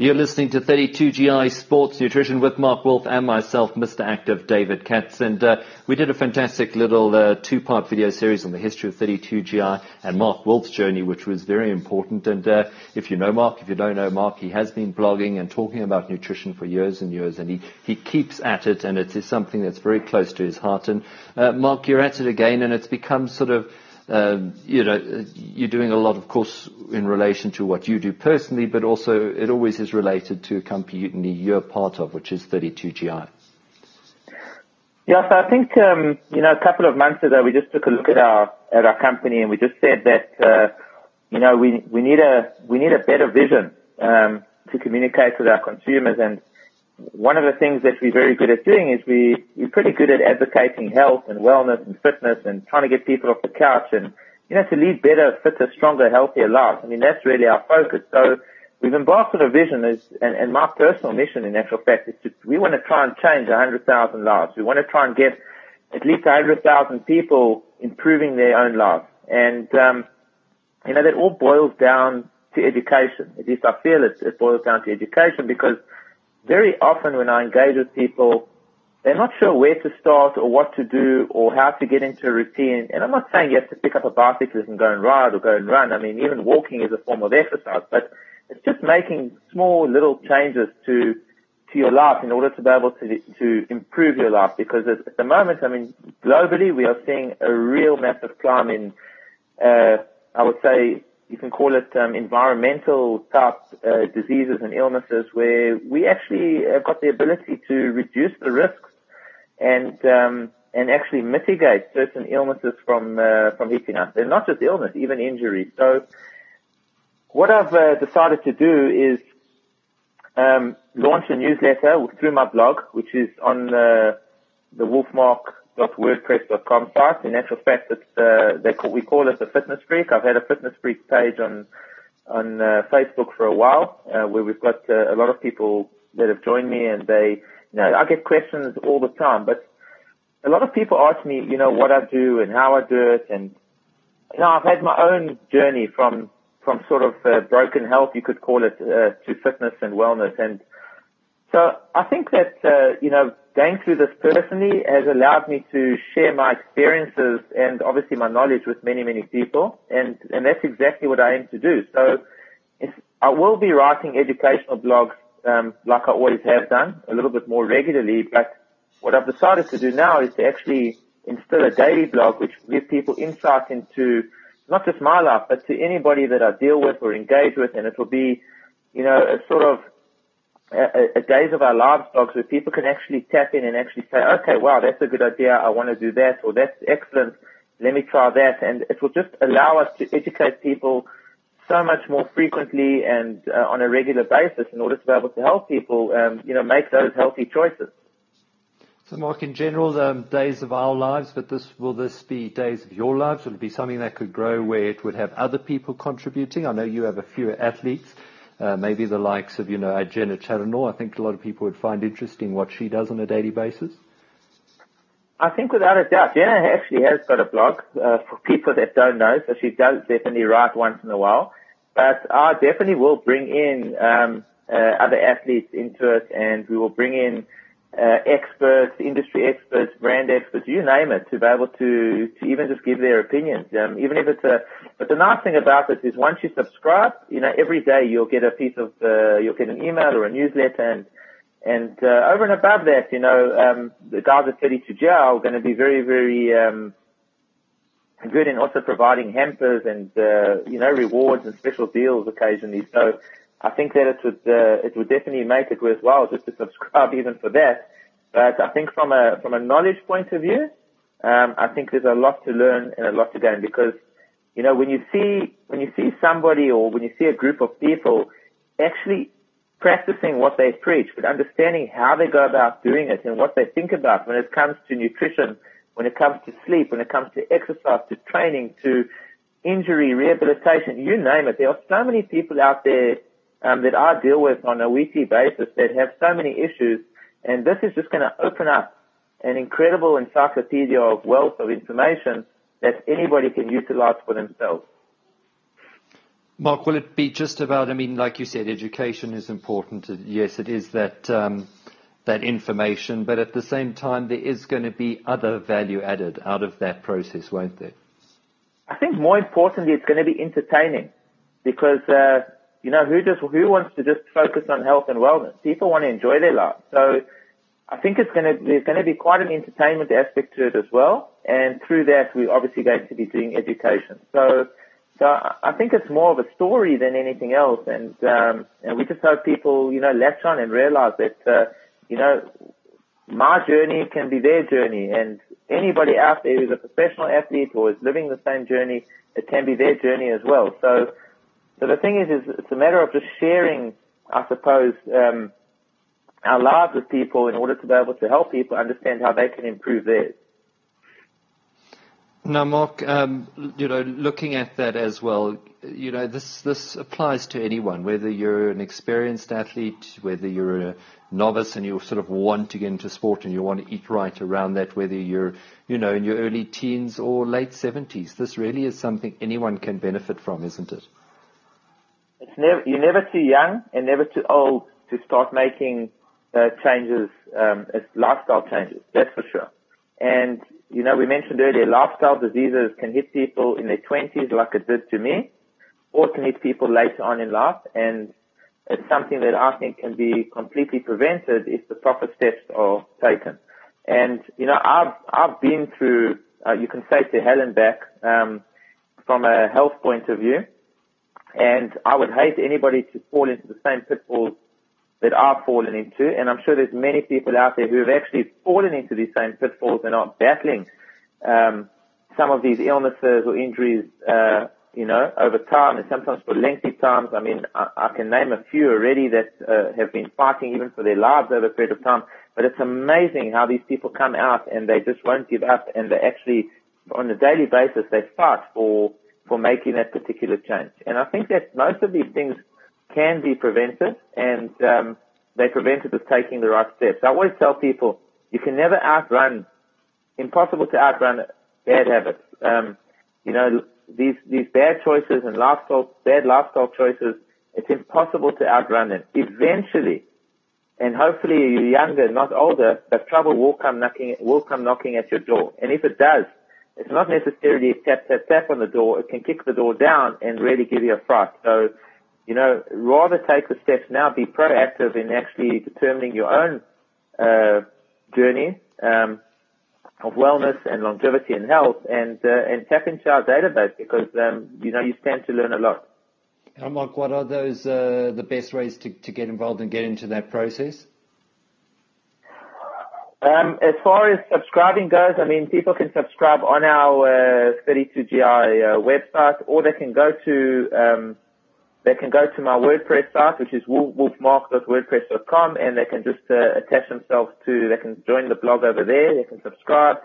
You're listening to 32GI Sports Nutrition with Mark Wolff and myself, Mr. Active David Katz. And uh, we did a fantastic little uh, two-part video series on the history of 32GI and Mark Wolff's journey, which was very important. And uh, if you know Mark, if you don't know Mark, he has been blogging and talking about nutrition for years and years, and he, he keeps at it, and it is something that's very close to his heart. And uh, Mark, you're at it again, and it's become sort of you're doing a lot, of course, in relation to what you do personally, but also it always is related to a company you're part of, which is 32GI. Yeah, so I think um, you know a couple of months ago we just took a look at our at our company and we just said that uh, you know we we need a we need a better vision um, to communicate with our consumers and one of the things that we're very good at doing is we, we're pretty good at advocating health and wellness and fitness and trying to get people off the couch and, you know, to lead better, fitter, stronger, healthier lives. I mean, that's really our focus. So we've embarked on a vision is, and, and my personal mission in actual fact is to, we want to try and change 100,000 lives. We want to try and get at least 100,000 people improving their own lives. And, um, you know, that all boils down to education. At least I feel it, it boils down to education because very often when I engage with people, they're not sure where to start or what to do or how to get into a routine. And I'm not saying you have to pick up a bicycle and go and ride or go and run. I mean, even walking is a form of exercise, but it's just making small little changes to to your life in order to be able to to improve your life. Because at, the moment, I mean, globally, we are seeing a real massive climb in, uh, I would say, you can call it um, environmental type uh, diseases and illnesses where we actually have got the ability to reduce the risks and um, and actually mitigate certain illnesses from uh, from hitting us. And not just illness, even injury. So what I've uh, decided to do is um, launch a newsletter through my blog, which is on uh, the Wolfmark wordpress.com site. In actual fact, it's uh, they call, we call it the Fitness Freak. I've had a Fitness Freak page on on uh, Facebook for a while, uh, where we've got uh, a lot of people that have joined me, and they, you know, I get questions all the time, but a lot of people ask me, you know, what I do and how I do it, and you know, I've had my own journey from from sort of uh, broken health, you could call it, uh, to fitness and wellness, and so I think that uh, you know going through this personally has allowed me to share my experiences and obviously my knowledge with many, many people. And, and that's exactly what I aim to do. So I will be writing educational blogs, um, like I always have done, a little bit more regularly. But what I've decided to do now is to actually instill a daily blog, which will give people insight into not just my life, but to anybody that I deal with or engage with. And it will be, you know, a sort of days of our lives blogs where people can actually tap in and actually say, okay, wow, that's a good idea. I want to do that or that's excellent. Let me try that. And it will just allow us to educate people so much more frequently and uh, on a regular basis in order to be able to help people, um, you know, make those healthy choices. So, Mark, in general, um, days of our lives, but this will this be days of your lives? Will it be something that could grow where it would have other people contributing? I know you have a few athletes uh, maybe the likes of, you know, Jenna Challenor. I think a lot of people would find interesting what she does on a daily basis. I think without a doubt, Jenna actually has got a blog uh, for people that don't know, so she does definitely write once in a while. But I definitely will bring in um, uh, other athletes into it, and we will bring in uh, experts, industry experts, brand experts, you name it, to be able to, to even just give their opinions. Um, even if it's a, but the nice thing about it is once you subscribe, you know, every day you'll get a piece of, uh, you'll get an email or a newsletter and, and, uh, over and above that, you know, um, the guys at 32GI are going to be very, very, um, good in also providing hampers and, uh, you know, rewards and special deals occasionally. So, I think that it would uh, it would definitely make it worthwhile just to subscribe even for that. But I think from a from a knowledge point of view, um, I think there's a lot to learn and a lot to gain because you know when you see when you see somebody or when you see a group of people actually practicing what they preach, but understanding how they go about doing it and what they think about when it comes to nutrition, when it comes to sleep, when it comes to exercise, to training, to injury, rehabilitation, you name it. There are so many people out there um, that I deal with on a weekly basis that have so many issues, and this is just going to open up an incredible encyclopedia of wealth of information that anybody can utilize for themselves. Mark, will it be just about, I mean, like you said, education is important. Yes, it is that, um, that information, but at the same time, there is going to be other value added out of that process, won't there? I think more importantly, it's going to be entertaining because, uh, you know, who just, who wants to just focus on health and wellness? People want to enjoy their life. So I think it's going to, there's going to be quite an entertainment aspect to it as well. And through that, we're obviously going to be doing education. So, so I think it's more of a story than anything else. And, um, and we just hope people, you know, latch on and realize that, uh, you know, my journey can be their journey and anybody out there who's a professional athlete or is living the same journey, it can be their journey as well. So, so the thing is, is it's a matter of just sharing, I suppose, um, our lives with people in order to be able to help people understand how they can improve theirs. Now, Mark, um, you know, looking at that as well, you know, this this applies to anyone, whether you're an experienced athlete, whether you're a novice and you sort of want to get into sport and you want to eat right around that, whether you're, you know, in your early teens or late 70s. This really is something anyone can benefit from, isn't it? Never, you're never too young and never too old to start making uh, changes, um, lifestyle changes. That's for sure. And you know, we mentioned earlier, lifestyle diseases can hit people in their 20s like it did to me, or can hit people later on in life. And it's something that I think can be completely prevented if the proper steps are taken. And, you know, I've, I've been through, uh, you can say to hell and back, um, from a health point of view. And I would hate anybody to fall into the same pitfalls that I've fallen into. And I'm sure there's many people out there who have actually fallen into these same pitfalls and are battling, um, some of these illnesses or injuries, uh, you know, over time and sometimes for lengthy times. I mean, I, I can name a few already that uh, have been fighting even for their lives over a period of time. But it's amazing how these people come out and they just won't give up and they actually, on a daily basis, they fight for, for making that particular change. And I think that most of these things can be prevented and, um, they prevented with taking the right steps. I always tell people, you can never outrun, impossible to outrun bad habits. Um, you know, these these bad choices and lifestyle bad lifestyle choices, it's impossible to outrun them. Eventually, and hopefully you're younger, not older, but trouble will come knocking will come knocking at your door. And if it does, it's not necessarily a tap tap tap on the door. It can kick the door down and really give you a fright. So, you know, rather take the steps now. Be proactive in actually determining your own uh, journey. Um, of wellness and longevity and health and uh, and tap into our database because um, you know you stand to learn a lot. And Mark, what are those uh, the best ways to, to get involved and get into that process? Um, as far as subscribing goes, I mean, people can subscribe on our uh, 32GI uh, website, or they can go to um, they can go to my WordPress site, which is wolfmark.wordpress.com, and they can just uh, attach themselves to, they can join the blog over there, they can subscribe,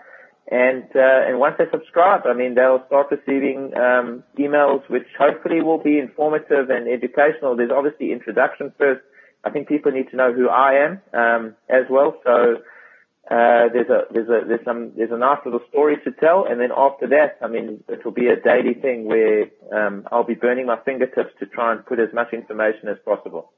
and uh, and once they subscribe, I mean, they'll start receiving um, emails, which hopefully will be informative and educational. There's obviously introduction first. I think people need to know who I am um, as well. So uh, there's a there's a there's some there's a nice little story to tell, and then after that, I mean, it will be a daily thing where um, I'll be burning my fingertips to try and put as much information as possible.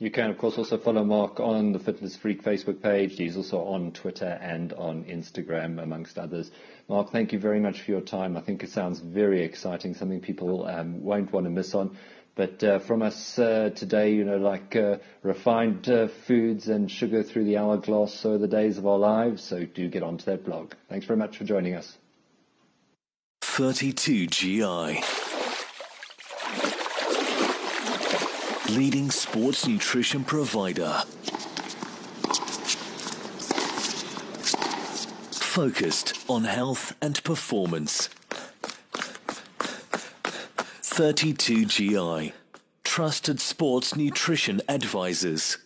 You can, of course, also follow Mark on the Fitness Freak Facebook page. He's also on Twitter and on Instagram, amongst others. Mark, thank you very much for your time. I think it sounds very exciting, something people um, won't want to miss on. But uh, from us uh, today, you know, like uh, refined uh, foods and sugar through the hourglass so the days of our lives. So do get onto that blog. Thanks very much for joining us. 32GI. Leading sports nutrition provider. Focused on health and performance. 32GI. Trusted sports nutrition advisors.